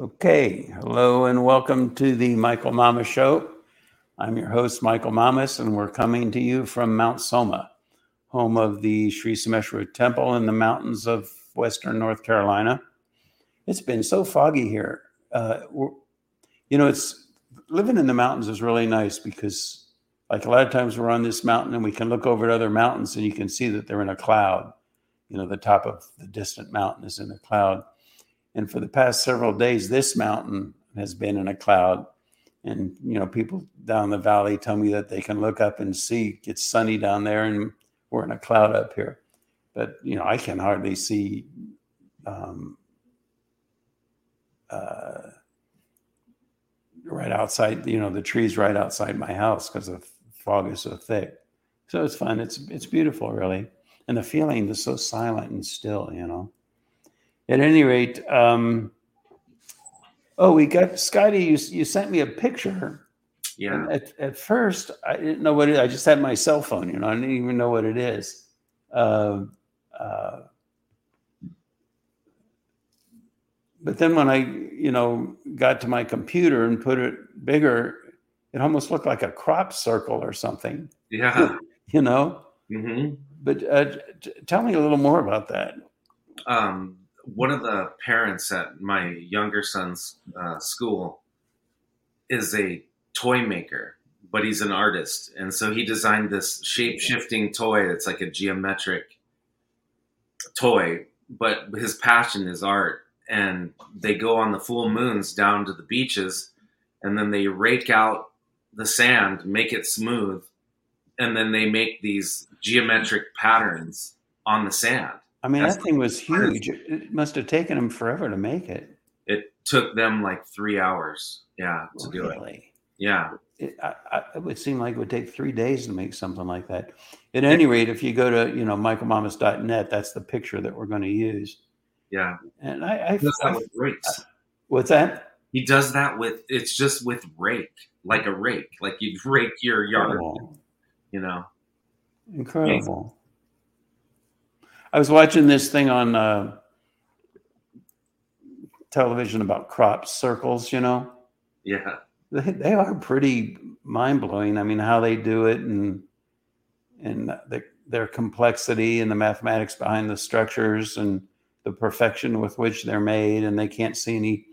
Okay, hello and welcome to the Michael Mamas Show. I'm your host, Michael Mamas, and we're coming to you from Mount Soma, home of the Sri Someshwar Temple in the mountains of western North Carolina. It's been so foggy here. Uh, you know, it's living in the mountains is really nice because, like, a lot of times we're on this mountain and we can look over at other mountains and you can see that they're in a cloud. You know, the top of the distant mountain is in a cloud and for the past several days, this mountain has been in a cloud. And, you know, people down the valley tell me that they can look up and see it's sunny down there and we're in a cloud up here. But, you know, I can hardly see um, uh, right outside, you know, the trees right outside my house because the fog is so thick. So it's fun. It's it's beautiful, really, and the feeling is so silent and still. You know at any rate, um, oh, we got Scotty. You you sent me a picture. Yeah. At, at first, I didn't know what it. I just had my cell phone. You know, I didn't even know what it is. Uh, uh, but then when I, you know, got to my computer and put it bigger, it almost looked like a crop circle or something. Yeah. you know. Mm-hmm. But uh, t- tell me a little more about that. Um, one of the parents at my younger son's uh, school is a toy maker, but he's an artist, and so he designed this shape shifting toy. It's like a geometric toy, but his passion is art. And they go on the full moons down to the beaches, and then they rake out the sand, make it smooth, and then they make these geometric patterns on the sand I mean, That's that thing was huge. It must have taken them forever to make it. It took them like three hours, yeah, to really? do it. Yeah. It, I, I, it, would seem like it would take three days to make something like that. At any rate, if you go to you know michaelmamas.net, that's the picture that we're going to use. Yeah, and I, I does that with rakes. What's that? He does that with it's just with rake, like a rake, like you rake your yard. You know, incredible. I was watching this thing on uh, television about crop circles, you know? Yeah. They, they are pretty mind blowing. I mean, how they do it and, and the, their complexity and the mathematics behind the structures and the perfection with which they're made. And they can't see any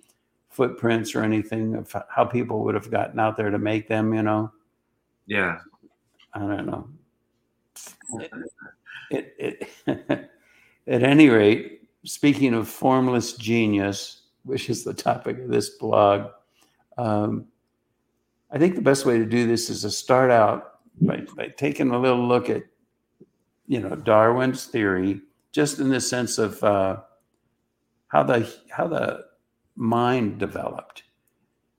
footprints or anything of how people would have gotten out there to make them, you know? Yeah. I don't know it, it at any rate, speaking of formless genius, which is the topic of this blog, um, I think the best way to do this is to start out by, by taking a little look at, you know, Darwin's theory, just in the sense of uh, how the how the mind developed.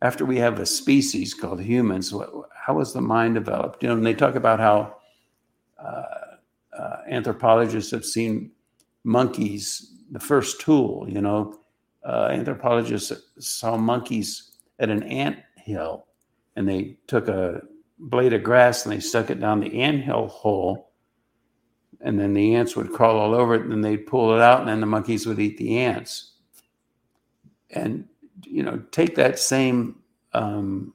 After we have a species called humans, what, how was the mind developed? You know, and they talk about how uh, uh, anthropologists have seen monkeys, the first tool, you know, uh, anthropologists saw monkeys at an ant hill and they took a blade of grass and they stuck it down the ant hill hole and then the ants would crawl all over it and then they'd pull it out and then the monkeys would eat the ants. And you know take that same um,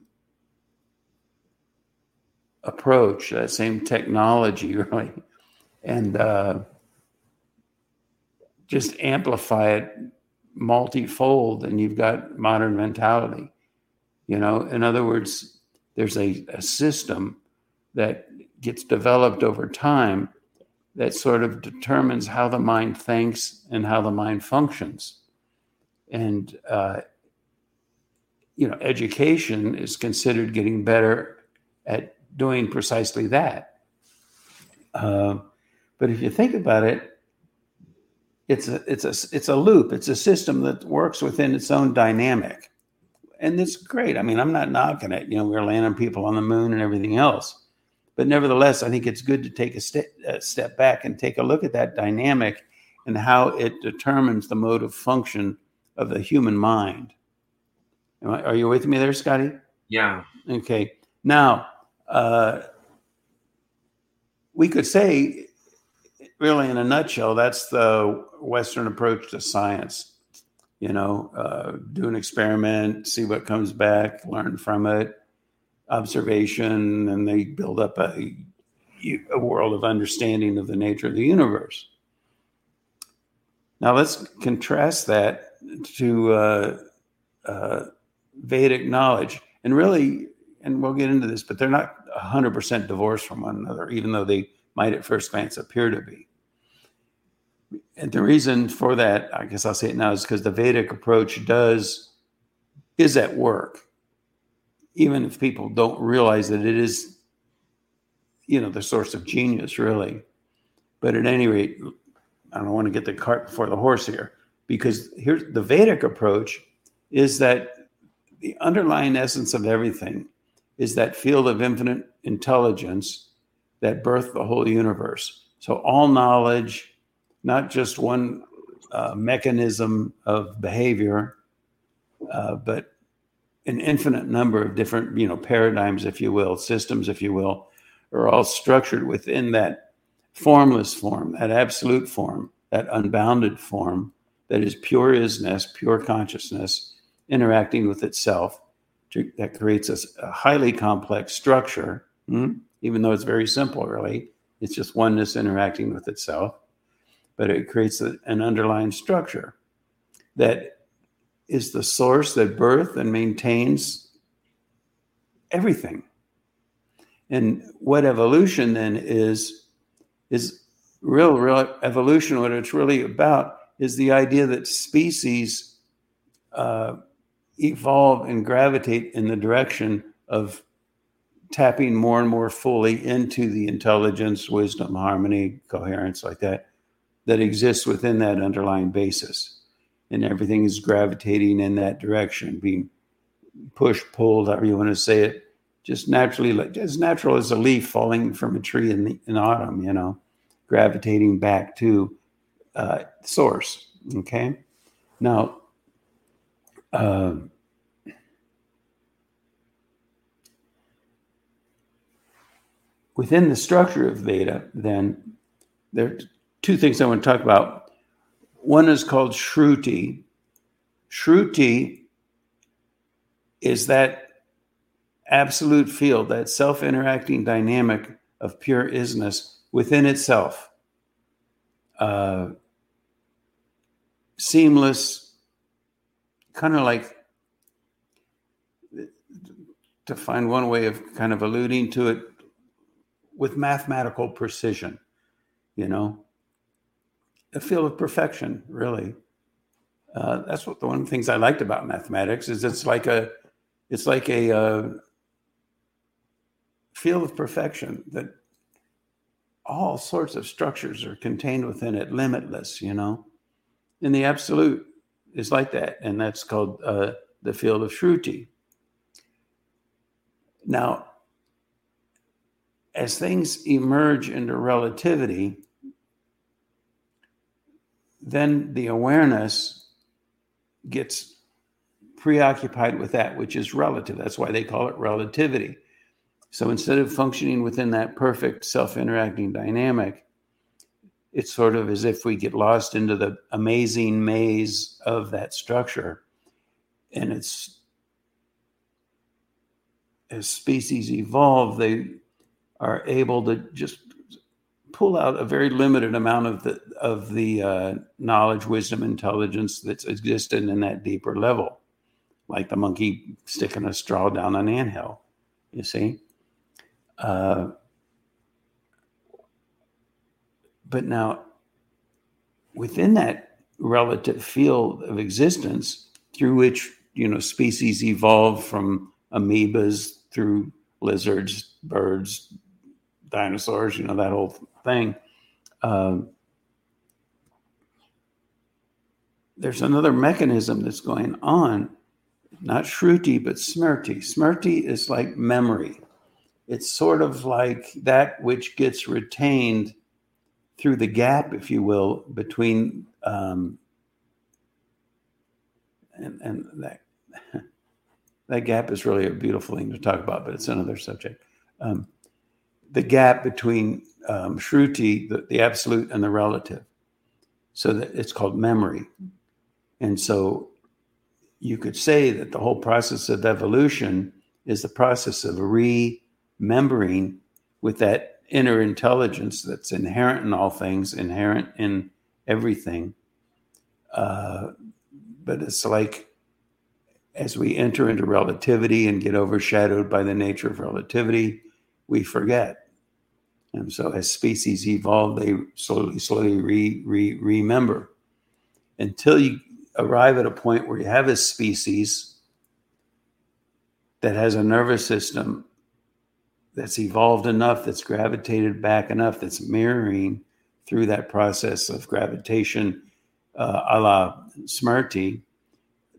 approach that same technology really and uh, just amplify it multifold, and you've got modern mentality. You know, in other words, there's a, a system that gets developed over time that sort of determines how the mind thinks and how the mind functions. And, uh, you know, education is considered getting better at doing precisely that. Uh, but if you think about it, it's a it's a it's a loop. It's a system that works within its own dynamic, and it's great. I mean, I'm not knocking it. You know, we're landing people on the moon and everything else, but nevertheless, I think it's good to take a, step a step back and take a look at that dynamic and how it determines the mode of function of the human mind. I, are you with me there, Scotty? Yeah. Okay. Now, uh, we could say really, in a nutshell, that's the Western approach to science. you know, uh, do an experiment, see what comes back, learn from it, observation, and they build up a, a world of understanding of the nature of the universe. Now let's contrast that to uh, uh, Vedic knowledge, and really, and we'll get into this, but they're not 100% divorced from one another, even though they might at first glance appear to be. And the reason for that, I guess I'll say it now, is because the Vedic approach does is at work, even if people don't realize that it is, you know, the source of genius, really. But at any rate, I don't want to get the cart before the horse here, because here's the Vedic approach is that the underlying essence of everything is that field of infinite intelligence that birthed the whole universe. So all knowledge, not just one uh, mechanism of behavior, uh, but an infinite number of different, you know, paradigms, if you will, systems, if you will, are all structured within that formless form, that absolute form, that unbounded form that is pure isness, pure consciousness, interacting with itself. To, that creates a, a, highly complex structure, hmm? Even though it's very simple, really. It's just oneness interacting with itself but it creates a, an underlying structure that is the source that birth and maintains everything. And what evolution then is, is real, real evolution. What it's really about is the idea that species uh, evolve and gravitate in the direction of tapping more and more fully into the intelligence, wisdom, harmony, coherence, like that, that exists within that underlying basis. And everything is gravitating in that direction, being pushed, pulled, however you want to say it, just naturally, like as natural as a leaf falling from a tree in, the, in autumn, you know, gravitating back to uh, source. Okay. Now, uh, within the structure of Veda, then there are two things I want to talk about. One is called Shruti. Shruti is that absolute field, that self interacting dynamic of pure isness within itself. Uh, seamless, kind of like to find one way of kind of alluding to it with mathematical precision, you know, a field of perfection, really. Uh, that's what the one of the things I liked about mathematics is it's like a it's like a uh, field of perfection that all sorts of structures are contained within it, limitless, you know. And the absolute is like that, and that's called uh, the field of Shruti. Now, as things emerge into relativity, then the awareness gets preoccupied with that which is relative. That's why they call it relativity. So instead of functioning within that perfect self interacting dynamic, it's sort of as if we get lost into the amazing maze of that structure. And it's as species evolve, they are able to just pull out a very limited amount of the of the uh, knowledge, wisdom, intelligence that's existed in that deeper level, like the monkey sticking a straw down an anthill. You see, uh, but now within that relative field of existence through which you know species evolve from amoebas through lizards, birds, dinosaurs, you know that whole thing. Uh, there's another mechanism that's going on, not Shruti, but Smrti. Smrti is like memory. It's sort of like that which gets retained through the gap, if you will, between um, and, and that that gap is really a beautiful thing to talk about, but it's another subject. Um, the gap between um, Shruti, the, the absolute and the relative. So that it's called memory. And so you could say that the whole process of evolution is the process of remembering with that inner intelligence that's inherent in all things, inherent in everything. Uh, but it's like as we enter into relativity and get overshadowed by the nature of relativity, we forget. And so, as species evolve, they slowly, slowly re, re, remember until you arrive at a point where you have a species that has a nervous system that's evolved enough, that's gravitated back enough, that's mirroring through that process of gravitation, uh, a la Smrti,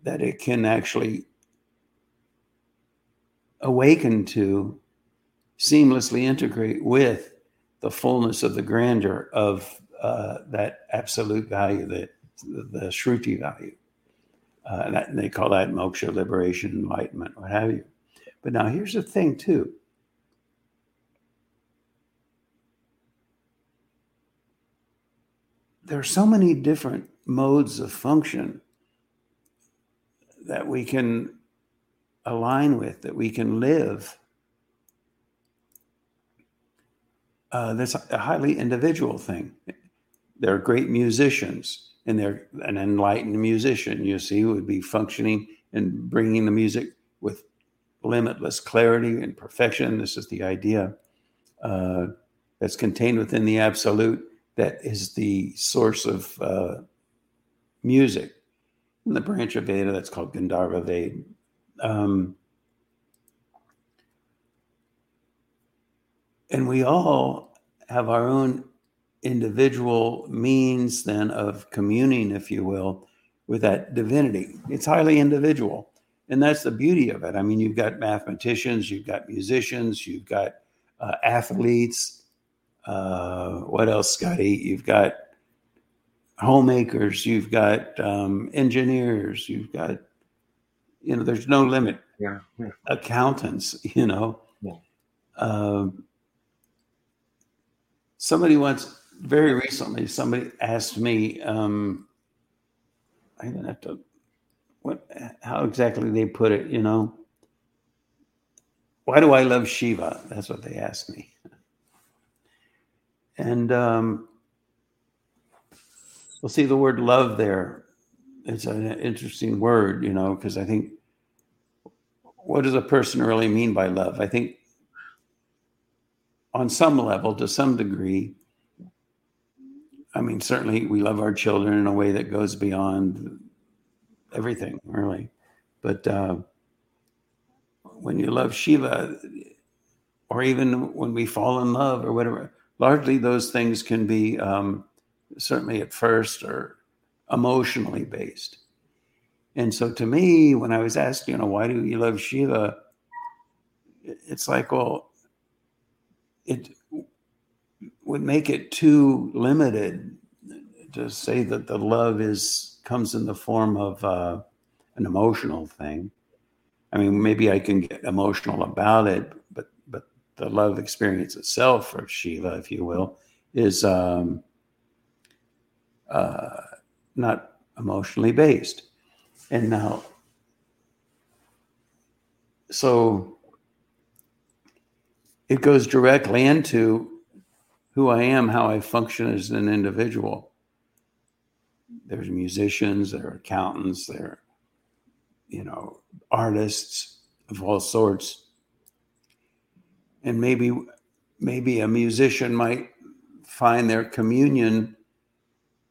that it can actually awaken to seamlessly integrate with the fullness of the grandeur of uh, that absolute value, the, the Shruti value. Uh, that, they call that moksha, liberation, enlightenment, what have you. But now here's the thing, too. There are so many different modes of function that we can align with, that we can live. Uh, that's a highly individual thing. They're great musicians, and they're an enlightened musician, you see, would be functioning and bringing the music with limitless clarity and perfection. This is the idea uh, that's contained within the absolute that is the source of uh, music in the branch of Veda that's called Gandharva Veda. Um, and we all have our own individual means then of communing, if you will, with that divinity. It's highly individual. And that's the beauty of it. I mean, you've got mathematicians, you've got musicians, you've got uh, athletes. Uh, what else, Scotty? You've got homemakers, you've got um, engineers, you've got, you know, there's no limit. Yeah. yeah. Accountants, you know. Yeah. Um, somebody once, very recently, somebody asked me, um, I even have to, what, how exactly they put it, you know. Why do I love Shiva? That's what they asked me. And um, well, see the word love there. It's an interesting word, you know, because I think what does a person really mean by love? I think on some level, to some degree, I mean, certainly we love our children in a way that goes beyond everything, really. But uh, when you love Shiva, or even when we fall in love or whatever, largely those things can be um, certainly at first, or emotionally based. And so to me, when I was asked, you know, why do you love Shiva? It's like, well, it would make it too limited to say that the love is comes in the form of uh, an emotional thing. I mean, maybe I can get emotional about it, but but the love experience itself of Shiva, if you will, is um, uh, not emotionally based. And now, so it goes directly into who I am, how I function as an individual. There's musicians, there are accountants, there are, you know, artists of all sorts. And maybe maybe a musician might find their communion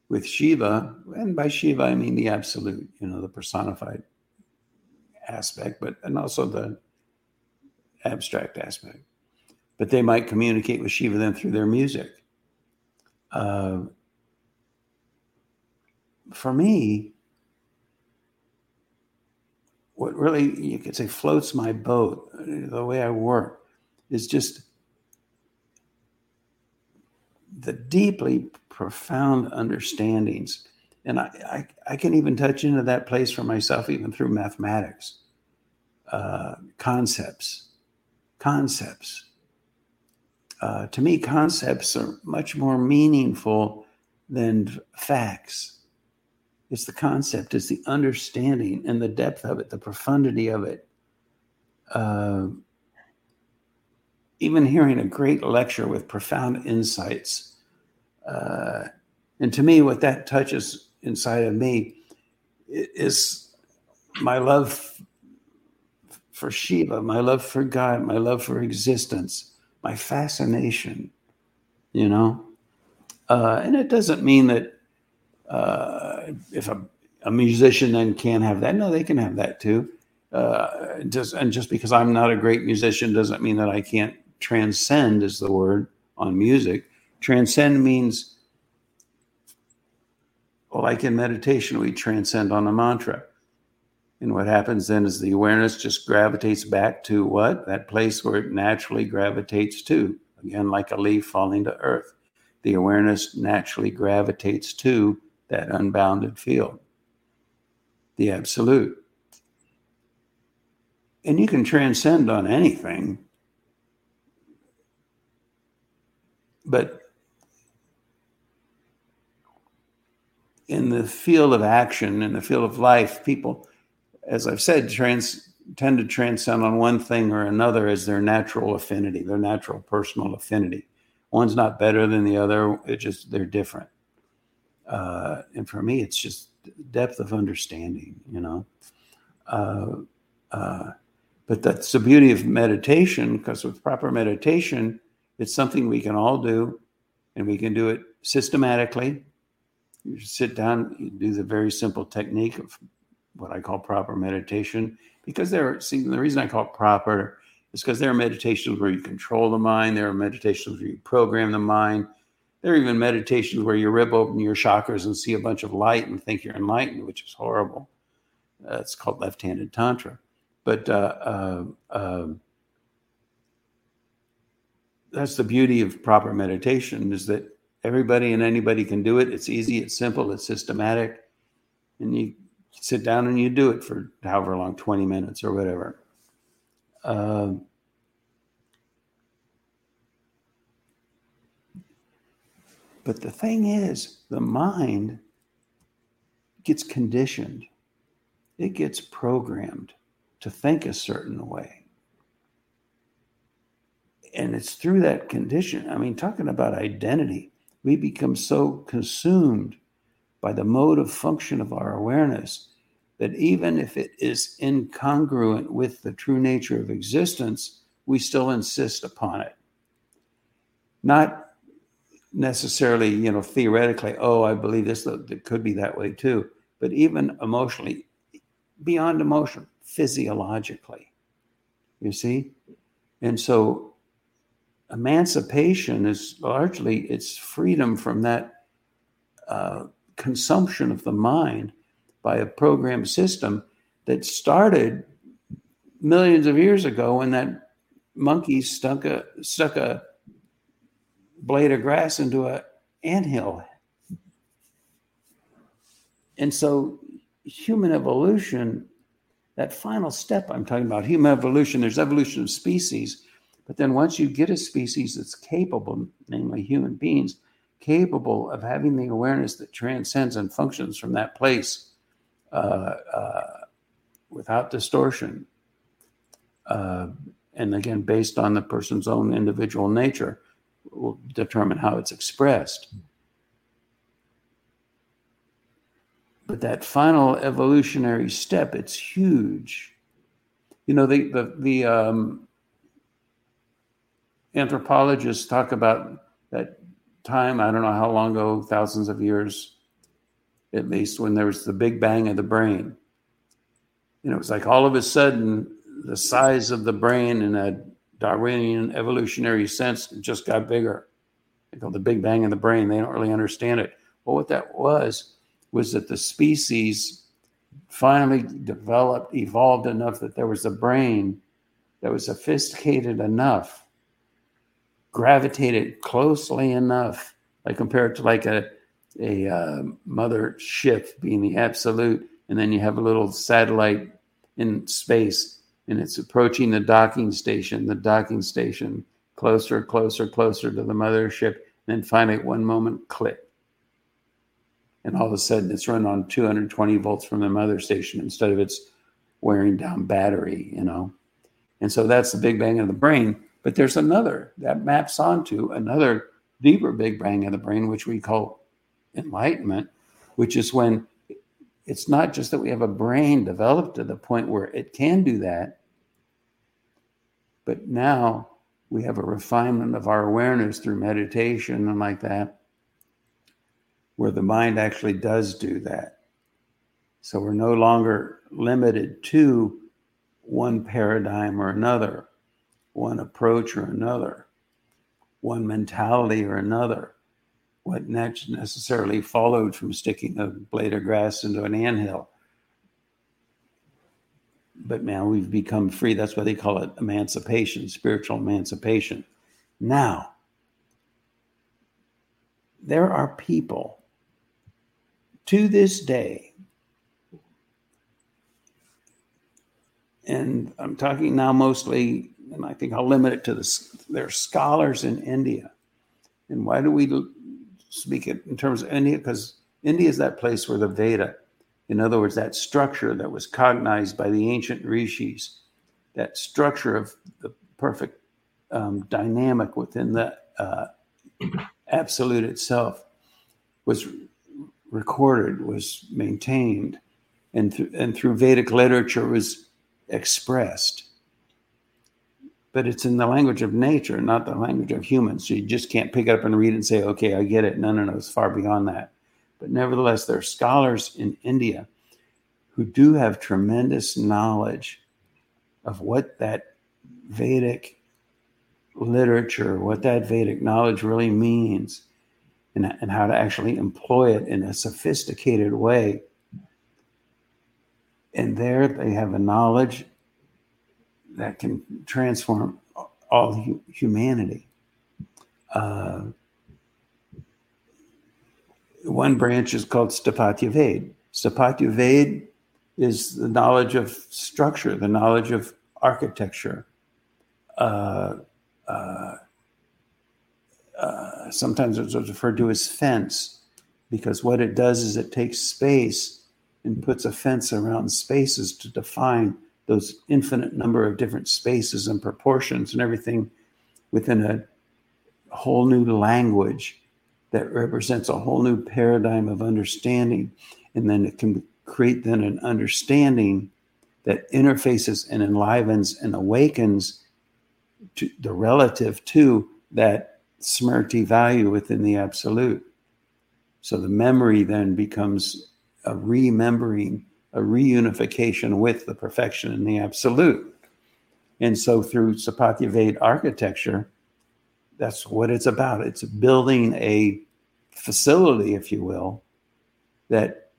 with Shiva, and by Shiva I mean the absolute, you know, the personified aspect, but and also the abstract aspect. But they might communicate with Shiva then through their music. Uh, for me, what really you could say floats my boat, the way I work, is just the deeply profound understandings. And I, I, I, can even touch into that place for myself, even through mathematics, uh, concepts, concepts. Uh, to me, concepts are much more meaningful than facts. It's the concept, it's the understanding and the depth of it, the profundity of it. Uh, even hearing a great lecture with profound insights. Uh, and to me, what that touches inside of me is my love for Shiva, my love for God, my love for existence, my fascination, you know? Uh, and it doesn't mean that uh, if a, a, musician then can't have that. No, they can have that too. Uh, just and just because I'm not a great musician doesn't mean that I can't transcend. Is the word on music? Transcend means, like in meditation, we transcend on a mantra. And what happens then is the awareness just gravitates back to what? That place where it naturally gravitates to. Again, like a leaf falling to earth. The awareness naturally gravitates to that unbounded field, the absolute. And you can transcend on anything, but in the field of action, in the field of life, people, as I've said, trans, tend to transcend on one thing or another as their natural affinity, their natural personal affinity. One's not better than the other; it just they're different. Uh, and for me, it's just depth of understanding, you know. Uh, uh, but that's the beauty of meditation, because with proper meditation, it's something we can all do, and we can do it systematically. You sit down, you do the very simple technique of what I call proper meditation, because there. See, the reason I call it proper is because there are meditations where you control the mind. There are meditations where you program the mind. There are even meditations where you rip open your chakras and see a bunch of light and think you're enlightened, which is horrible. Uh, it's called left-handed tantra. But uh, uh, um, that's the beauty of proper meditation is that everybody and anybody can do it. It's easy, it's simple, it's systematic, and you sit down and you do it for however long, 20 minutes or whatever. Um, But the thing is, the mind gets conditioned, it gets programmed to think a certain way. And it's through that condition. I mean, talking about identity, we become so consumed by the mode of function of our awareness that even if it is incongruent with the true nature of existence, we still insist upon it. Not necessarily, you know, theoretically, oh, I believe this, it could be that way too. But even emotionally, beyond emotion, physiologically, you see? And so emancipation is largely it's freedom from that uh, consumption of the mind by a program system that started millions of years ago when that monkey stuck a stuck a blade of grass into an anthill. And so, human evolution, that final step I'm talking about, human evolution, there's evolution of species. But then, once you get a species that's capable, namely human beings, capable of having the awareness that transcends and functions from that place uh, uh, without distortion, uh, and again, based on the person's own individual nature, will determine how it's expressed. But that final evolutionary step, it's huge. You know, the the, the um, anthropologists talk about that time. I don't know how long ago, thousands of years, at least, when there was the big bang of the brain. You know, it was like all of a sudden the size of the brain in a Darwinian evolutionary sense just got bigger. They call the Big Bang of the brain. They don't really understand it. Well, what that was was that the species finally developed, evolved enough that there was a brain that was sophisticated enough, gravitated closely enough, like compared to like a a uh, mother ship being the absolute, and then you have a little satellite in space and it's approaching the docking station, the docking station closer, closer, closer to the mothership. And then finally, at one moment, click. and all of a sudden it's run on 220 volts from the mother station instead of its wearing down battery, you know. And so that's the big bang of the brain. But there's another that maps onto another deeper big bang of the brain, which we call enlightenment, which is when it's not just that we have a brain developed to the point where it can do that, but now we have a refinement of our awareness through meditation and like that, where the mind actually does do that. So we're no longer limited to one paradigm or another, one approach or another, one mentality or another. What necessarily followed from sticking a blade of grass into an anthill. But now we've become free. That's why they call it emancipation, spiritual emancipation. Now, there are people to this day and I'm talking now mostly, and I think I'll limit it to the there are scholars in India. And why do we speak it in terms of India? Because India is that place where the Veda, in other words, that structure that was cognized by the ancient rishis, that structure of the perfect um, dynamic within the uh, absolute itself, was recorded, was maintained, and, th- and through Vedic literature was expressed. But it's in the language of nature, not the language of humans. So you just can't pick it up and read and say, okay, I get it. No, no, no, it's far beyond that. But nevertheless, there are scholars in India who do have tremendous knowledge of what that Vedic literature, what that Vedic knowledge really means, and, and how to actually employ it in a sophisticated way and there they have a knowledge that can transform all hu- humanity. Uh, one branch is called Sthapatya Ved. Sthapatya Ved is the knowledge of structure, the knowledge of architecture. Uh, uh, uh sometimes it's referred to as fence because what it does is it takes space and puts a fence around spaces to define those infinite number of different spaces and proportions and everything within a whole new language that represents a whole new paradigm of understanding. And then it can create then an understanding that interfaces and enlivens and awakens to the relative to that smrti value within the absolute. So the memory then becomes a remembering, a reunification with the perfection and the absolute. And so through Sthapatya Ved architecture, that's what it's about. It's building a facility, if you will, that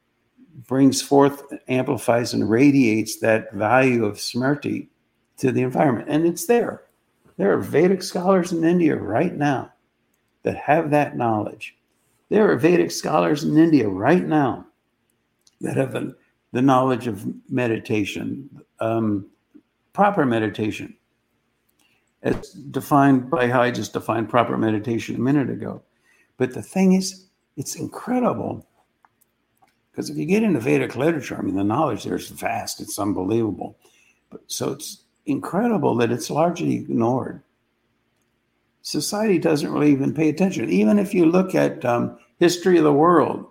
brings forth, amplifies, and radiates that value of Smrti to the environment. And it's there. There are Vedic scholars in India right now that have that knowledge. There are Vedic scholars in India right now that have the, the knowledge of meditation, um, proper meditation, as defined by how I just defined proper meditation a minute ago. But the thing is, it's incredible because if you get into Vedic literature, I mean, the knowledge there is vast, it's unbelievable. But, so it's incredible that it's largely ignored. Society doesn't really even pay attention. Even if you look at um, history of the world,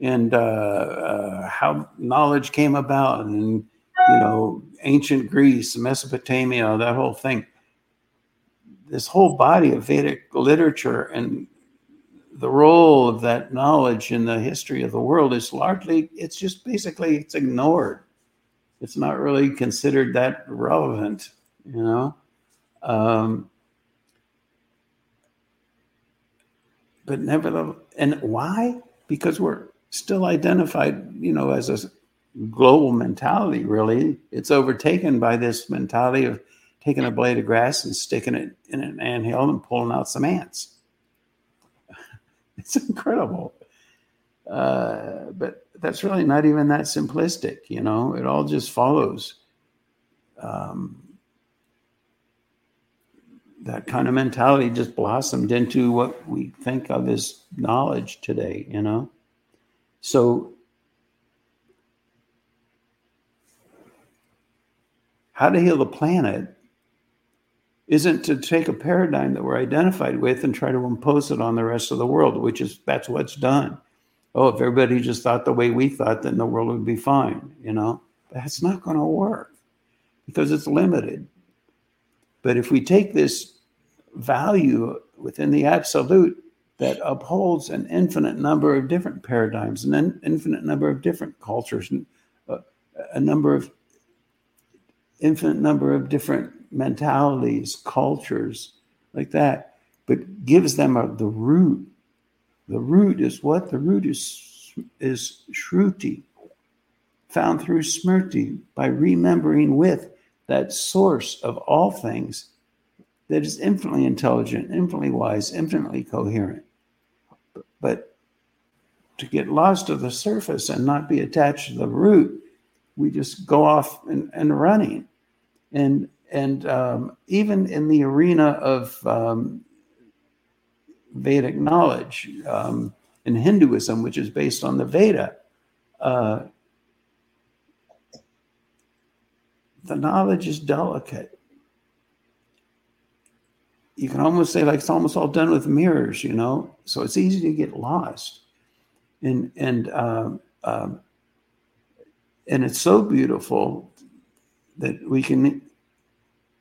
and uh, uh, how knowledge came about, and you know, ancient Greece, Mesopotamia, that whole thing. This whole body of Vedic literature and the role of that knowledge in the history of the world is largely it's just basically it's ignored. It's not really considered that relevant you know? Um, but nevertheless and why? Because we're still identified, you know, as a global mentality, really. It's overtaken by this mentality of taking a blade of grass and sticking it in an anthill and pulling out some ants. It's incredible. Uh, but that's really not even that simplistic, you know, it all just follows. Um, that kind of mentality just blossomed into what we think of as knowledge today, you know. So, how to heal the planet isn't to take a paradigm that we're identified with and try to impose it on the rest of the world, which is that's what's done. Oh, if everybody just thought the way we thought, then the world would be fine, you know? That's not going to work because it's limited. But if we take this value within the absolute that upholds an infinite number of different paradigms, an infinite number of different cultures, and a, uh, number of infinite number of different mentalities, cultures, like that, but gives them a, the root. The root is what? The root is, is Shruti, found through Smrti, by remembering with that source of all things that is infinitely intelligent, infinitely wise, infinitely coherent. But to get lost to the surface and not be attached to the root, we just go off and, and running. And and um, even in the arena of um, Vedic knowledge um, in Hinduism, which is based on the Veda, uh, the knowledge is delicate. You can almost say like it's almost all done with mirrors, you know. So it's easy to get lost, and and um, um, and it's so beautiful that we can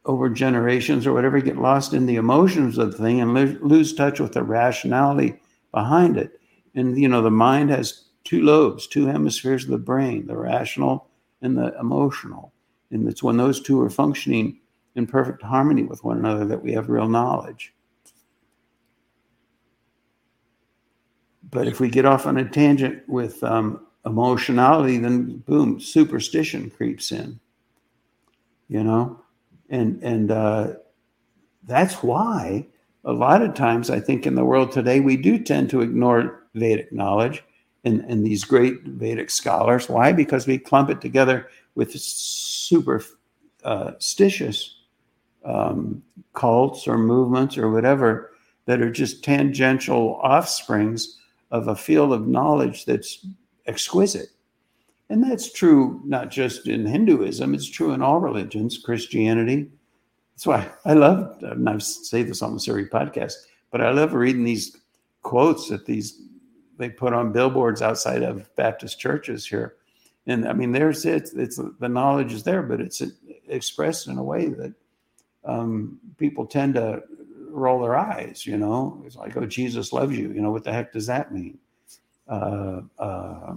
over generations or whatever, get lost in the emotions of the thing and lo- lose touch with the rationality behind it. And, you know, the mind has two lobes, two hemispheres of the brain, the rational and the emotional. And it's when those two are functioning in perfect harmony with one another that we have real knowledge. But if we get off on a tangent with um, emotionality, then boom, superstition creeps in. You know, and and uh, that's why a lot of times I think in the world today we do tend to ignore Vedic knowledge and, and these great Vedic scholars. Why? Because we clump it together with superstitious um, cults or movements or whatever that are just tangential offsprings of a field of knowledge that's exquisite. And that's true not just in Hinduism, it's true in all religions, Christianity. That's why I love, and I say this almost every podcast, but I love reading these quotes that these they put on billboards outside of Baptist churches here. And I mean, there's it, it's the knowledge is there, but it's expressed in a way that um, people tend to roll their eyes, you know, it's like, oh, Jesus loves you. You know, what the heck does that mean? Uh, uh,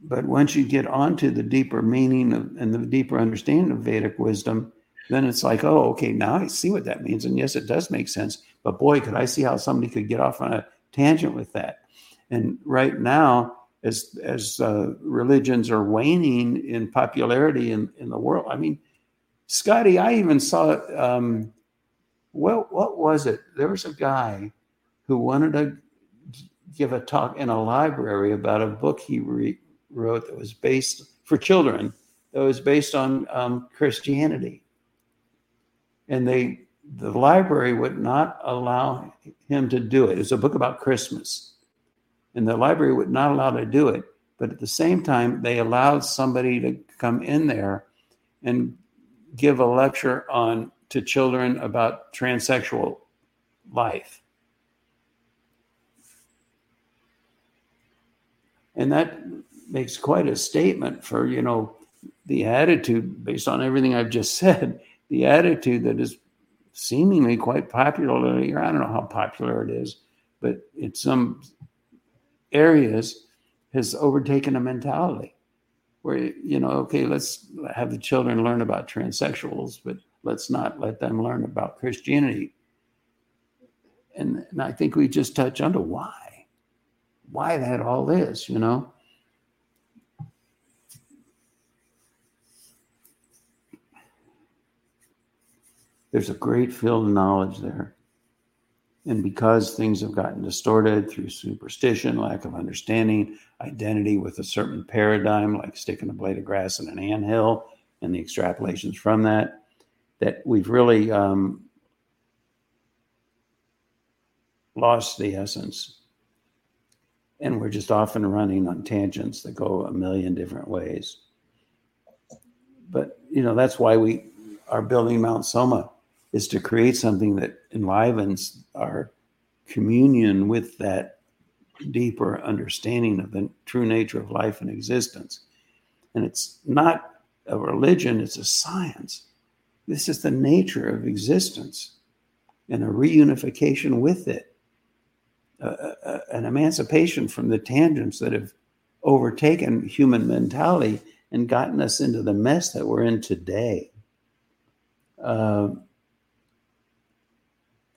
But once you get onto the deeper meaning of, and the deeper understanding of Vedic wisdom, then it's like, oh, okay, now I see what that means. And yes, it does make sense. But boy, could I see how somebody could get off on a tangent with that. And right now, as as uh, religions are waning in popularity in, in the world, I mean, Scotty, I even saw um, what what was it? There was a guy who wanted to give a talk in a library about a book he re- wrote that was based for children that was based on um, Christianity, and they the library would not allow him to do it. It's a book about Christmas, and the library would not allow to do it. But at the same time, they allowed somebody to come in there and give a lecture on to children about transsexual life. And that makes quite a statement for you know the attitude based on everything I've just said. The attitude that is seemingly quite popular. I don't know how popular it is, but it's some areas has overtaken a mentality where you know okay let's have the children learn about transsexuals but let's not let them learn about christianity and, and i think we just touch to why why that all is you know there's a great field of knowledge there. And because things have gotten distorted through superstition, lack of understanding, identity with a certain paradigm, like sticking a blade of grass in an anthill and the extrapolations from that, that we've really um, lost the essence. And we're just often running on tangents that go a million different ways. But, you know, that's why we are building Mount Soma is to create something that enlivens our communion with that deeper understanding of the true nature of life and existence. And it's not a religion, it's a science. This is the nature of existence and a reunification with it, uh, uh, an emancipation from the tangents that have overtaken human mentality and gotten us into the mess that we're in today. Uh,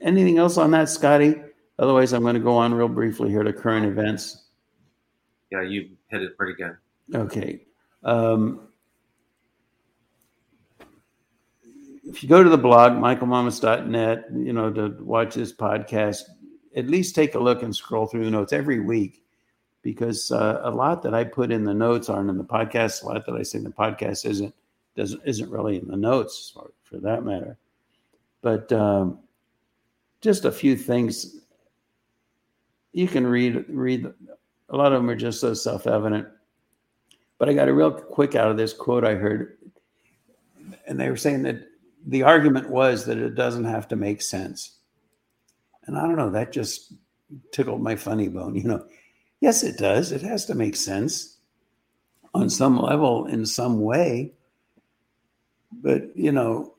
anything else on that, Scotty? Otherwise, I'm going to go on real briefly here to current events. Yeah, you hit it pretty good. Okay. Um, if you go to the blog, michaelmamas.net, you know, to watch this podcast, at least take a look and scroll through the notes every week because uh, a lot that I put in the notes aren't in the podcast. A lot that I say in the podcast isn't doesn't isn't really in the notes for, for that matter. But um, just a few things you can read read. A lot of them are just so self evident. But I got a real quick out of this quote I heard, and they were saying that the argument was that it doesn't have to make sense. And I don't know, that just tickled my funny bone. You know, yes, it does. It has to make sense on some level, in some way. But, you know,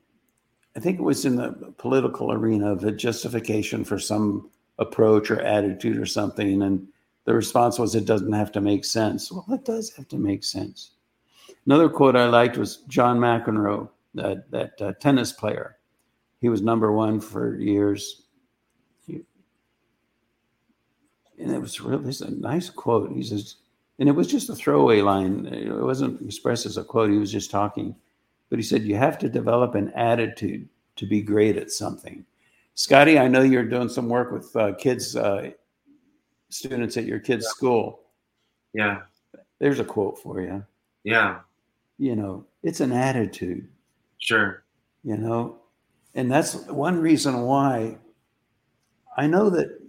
I think it was in the political arena of a justification for some approach or attitude or something. And the response was, it doesn't have to make sense. Well, it does have to make sense. Another quote I liked was John McEnroe that that uh, tennis player. He was number one for years. And it was really it's a nice quote. He says, and it was just a throwaway line. It wasn't expressed as a quote. He was just talking. But he said, you have to develop an attitude to be great at something. Scotty, I know you're doing some work with uh, kids, uh, students at your kids' school. Yeah. There's a quote for you. Yeah. You know, it's an attitude. Sure. You know, and that's one reason why I know that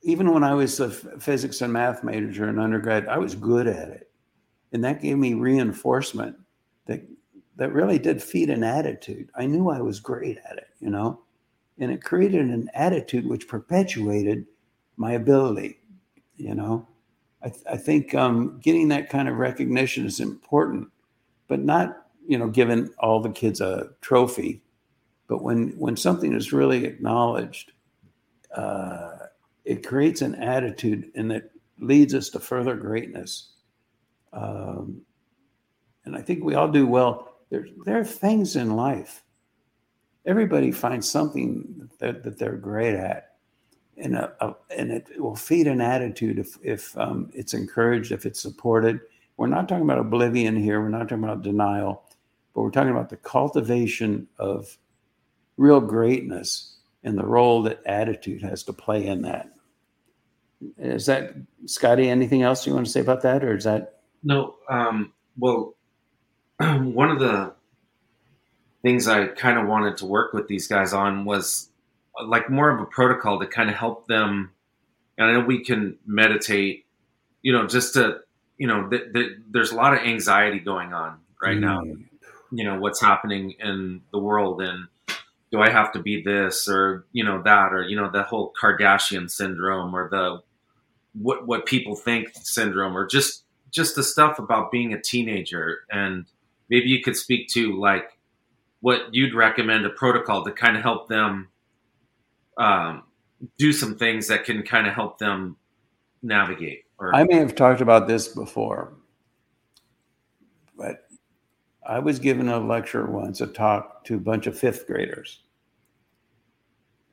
even when I was a physics and math major in undergrad, I was good at it. And that gave me reinforcement that that really did feed an attitude. I knew I was great at it, you know, and it created an attitude which perpetuated my ability, you know. I, th- I think um, getting that kind of recognition is important, but not you know, giving all the kids a trophy. But when when something is really acknowledged, uh, it creates an attitude and that leads us to further greatness. Um, and I think we all do well. There, there are things in life. Everybody finds something that, that they're great at, and a, a, and it will feed an attitude if if um, it's encouraged, if it's supported. We're not talking about oblivion here. We're not talking about denial but we're talking about the cultivation of real greatness and the role that attitude has to play in that. Is that Scotty? Anything else you want to say about that, or is that no? Um, well, one of the things I kind of wanted to work with these guys on was like more of a protocol to kind of help them. And I know we can meditate, you know, just to, you know, th- th- there's a lot of anxiety going on right mm. now you know what's happening in the world and do I have to be this or you know that or you know the whole Kardashian syndrome or the what what people think syndrome or just just the stuff about being a teenager and maybe you could speak to like what you'd recommend a protocol to kind of help them um, do some things that can kind of help them navigate or I may have talked about this before but I was given a lecture once, a talk to a bunch of fifth graders.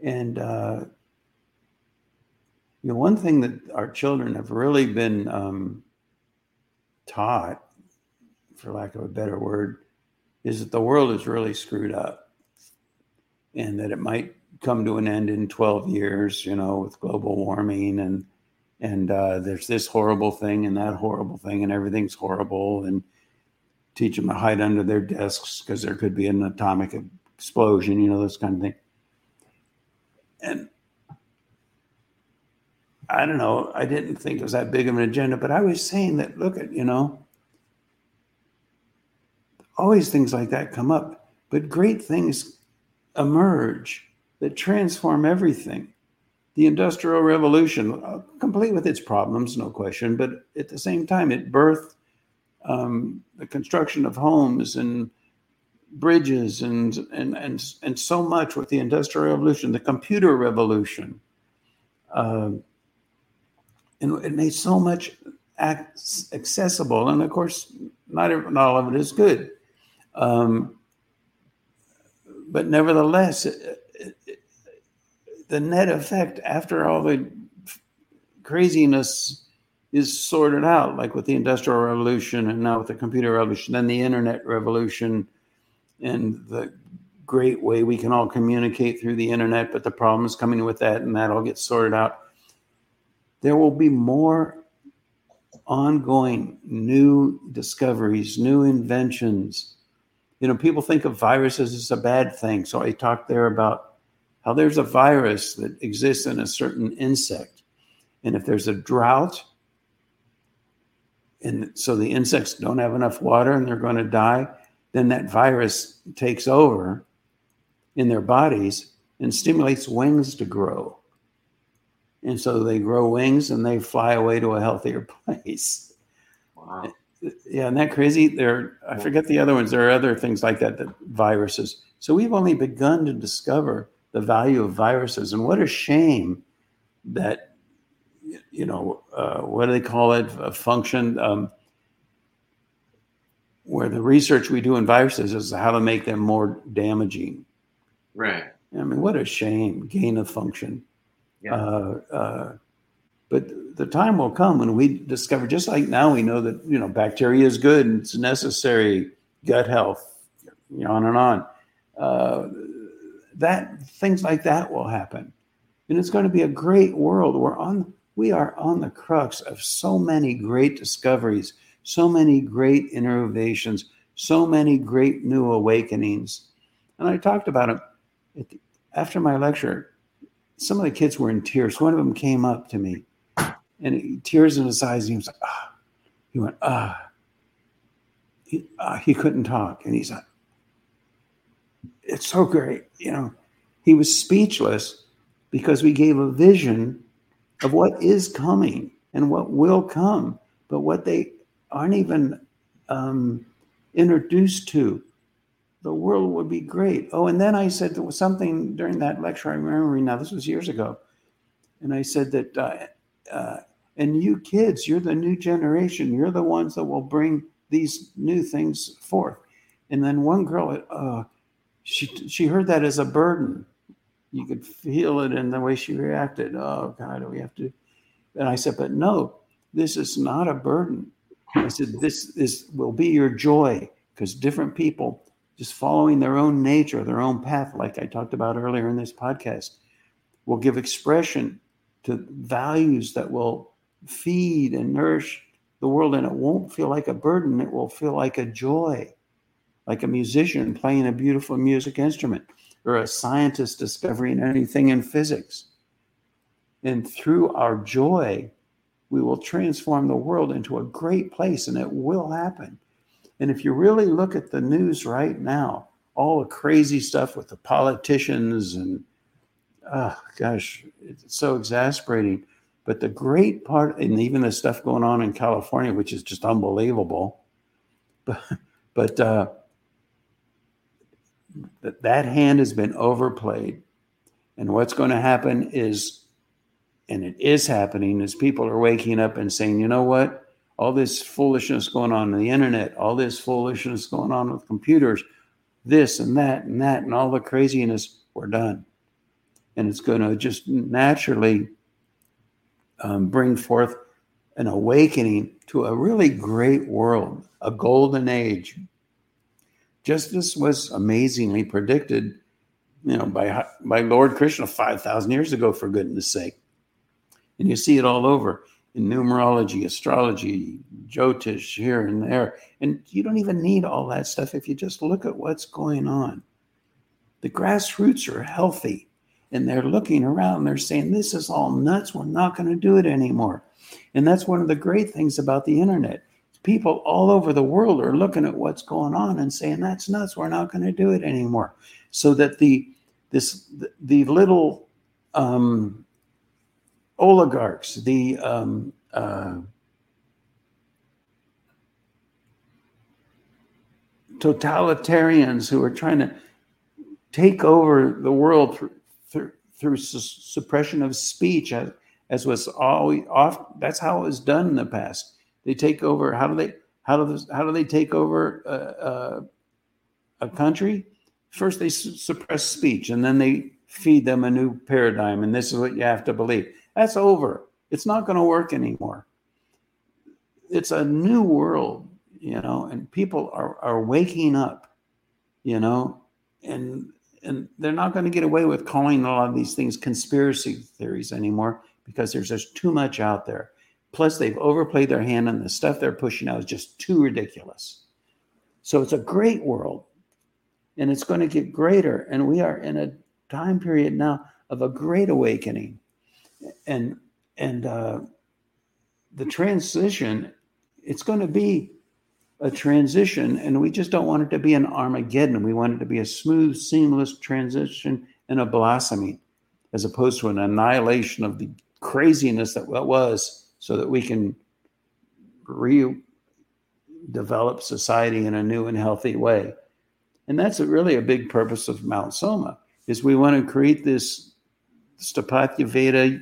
And, uh, you know, one thing that our children have really been um, taught, for lack of a better word, is that the world is really screwed up and that it might come to an end in 12 years, you know, with global warming and, and uh, there's this horrible thing and that horrible thing and everything's horrible. And, teach them to hide under their desks because there could be an atomic explosion, you know, this kind of thing. And I don't know. I didn't think it was that big of an agenda, but I was saying that, look at, you know, always things like that come up, but great things emerge that transform everything. The Industrial Revolution, uh, complete with its problems, no question, but at the same time, it birthed um, the construction of homes and bridges and, and, and, and so much with the Industrial Revolution, the computer revolution. Uh, and it made so much accessible. And of course, not, not all of it is good. Um, but nevertheless, it, it, the net effect after all the craziness is sorted out, like with the Industrial Revolution and now with the computer revolution, then the internet revolution, and the great way we can all communicate through the internet, but the problems coming with that, and that all gets sorted out. There will be more ongoing new discoveries, new inventions. You know, people think of viruses as a bad thing. So I talked there about how there's a virus that exists in a certain insect. And if there's a drought, and so the insects don't have enough water and they're going to die, then that virus takes over in their bodies and stimulates wings to grow. And so they grow wings and they fly away to a healthier place. Wow. Yeah, isn't that crazy? There, I forget the other ones. There are other things like that, that viruses. So we've only begun to discover the value of viruses, and what a shame that you know uh, what do they call it? A function. Um, where the research we do in viruses is how to make them more damaging. Right. I mean, what a shame, gain of function. Yeah. Uh, uh, but the time will come when we discover, just like now we know that, you know, bacteria is good and it's necessary, gut health, you know, on and on. Uh, that things like that will happen. And it's going to be a great world. We're on, we are on the crux of so many great discoveries so many great innovations, so many great new awakenings. And I talked about it after my lecture. Some of the kids were in tears. One of them came up to me and tears in his eyes. He was like, ah. He went, ah. He, uh, he couldn't talk. And he's like, it's so great. You know, he was speechless because we gave a vision of what is coming and what will come. But what they aren't even um, introduced to, the world would be great. Oh, and then I said there was something during that lecture. I remember now, this was years ago. And I said that, uh, uh, and you kids, you're the new generation. You're the ones that will bring these new things forth. And then one girl, uh, she, she heard that as a burden. You could feel it in the way she reacted. Oh, God, we have to. And I said, but no, this is not a burden. I said, this, this will be your joy because different people just following their own nature, their own path, like I talked about earlier in this podcast, will give expression to values that will feed and nourish the world. And it won't feel like a burden, it will feel like a joy, like a musician playing a beautiful music instrument or a scientist discovering anything in physics. And through our joy, we will transform the world into a great place, and it will happen. And if you really look at the news right now, all the crazy stuff with the politicians and oh gosh, it's so exasperating. But the great part, and even the stuff going on in California, which is just unbelievable, but but uh, that that hand has been overplayed, and what's going to happen is and it is happening is people are waking up and saying, you know what? All this foolishness going on in the internet, all this foolishness going on with computers, this and that and that, and all the craziness, we're done. And it's going to just naturally um, bring forth an awakening to a really great world, a golden age. Just as was amazingly predicted, you know, by by Lord Krishna five thousand years ago, for goodness' sake. And you see it all over in numerology, astrology, Jyotish here and there. And you don't even need all that stuff if you just look at what's going on. The grassroots are healthy. And they're looking around and they're saying, This is all nuts. We're not going to do it anymore. And that's one of the great things about the internet. People all over the world are looking at what's going on and saying, That's nuts. We're not going to do it anymore. So that the this the little um, oligarchs, the um, uh, totalitarians who are trying to take over the world through, su- suppression of speech, as, as was always off. That's how it was done in the past. They take over. How do they? How do this, How do they take over uh, uh, a country? First, they su- suppress speech, and then they feed them a new paradigm. And this is what you have to believe. That's over. It's not going to work anymore. It's a new world, you know, and people are, are waking up, you know, and and they're not going to get away with calling a lot of these things conspiracy theories anymore because there's just too much out there. Plus, they've overplayed their hand, and the stuff they're pushing out is just too ridiculous. So it's a great world, and it's going to get greater. And we are in a time period now of a great awakening, and and uh, the transition. It's going to be a transition, and we just don't want it to be an Armageddon. We want it to be a smooth, seamless transition and a blossoming, as opposed to an annihilation of the craziness that was, so that we can redevelop society in a new and healthy way. And that's really a big purpose of Mount Soma is we want to create this Sthapatya Veda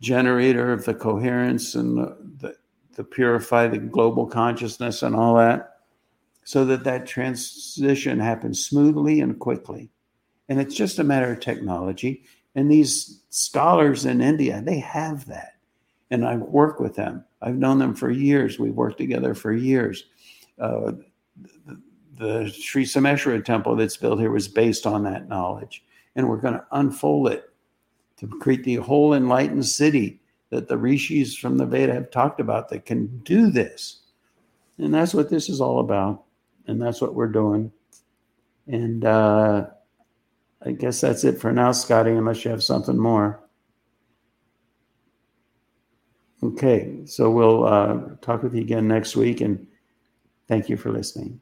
generator of the coherence and the purify the global consciousness and all that so that that transition happens smoothly and quickly. And it's just a matter of technology. And these scholars in india they have that. And i work with them. I've known them for years. We've worked together for years. Uh, the, the Sri Someshwara temple that's built here was based on that knowledge. And we're going to unfold it to create the whole enlightened city that the rishis from the Veda have talked about that can do this. And that's what this is all about. And that's what we're doing. And uh, I guess that's it for now, Scotty, unless you have something more. Okay, so we'll uh, talk with you again next week. And thank you for listening.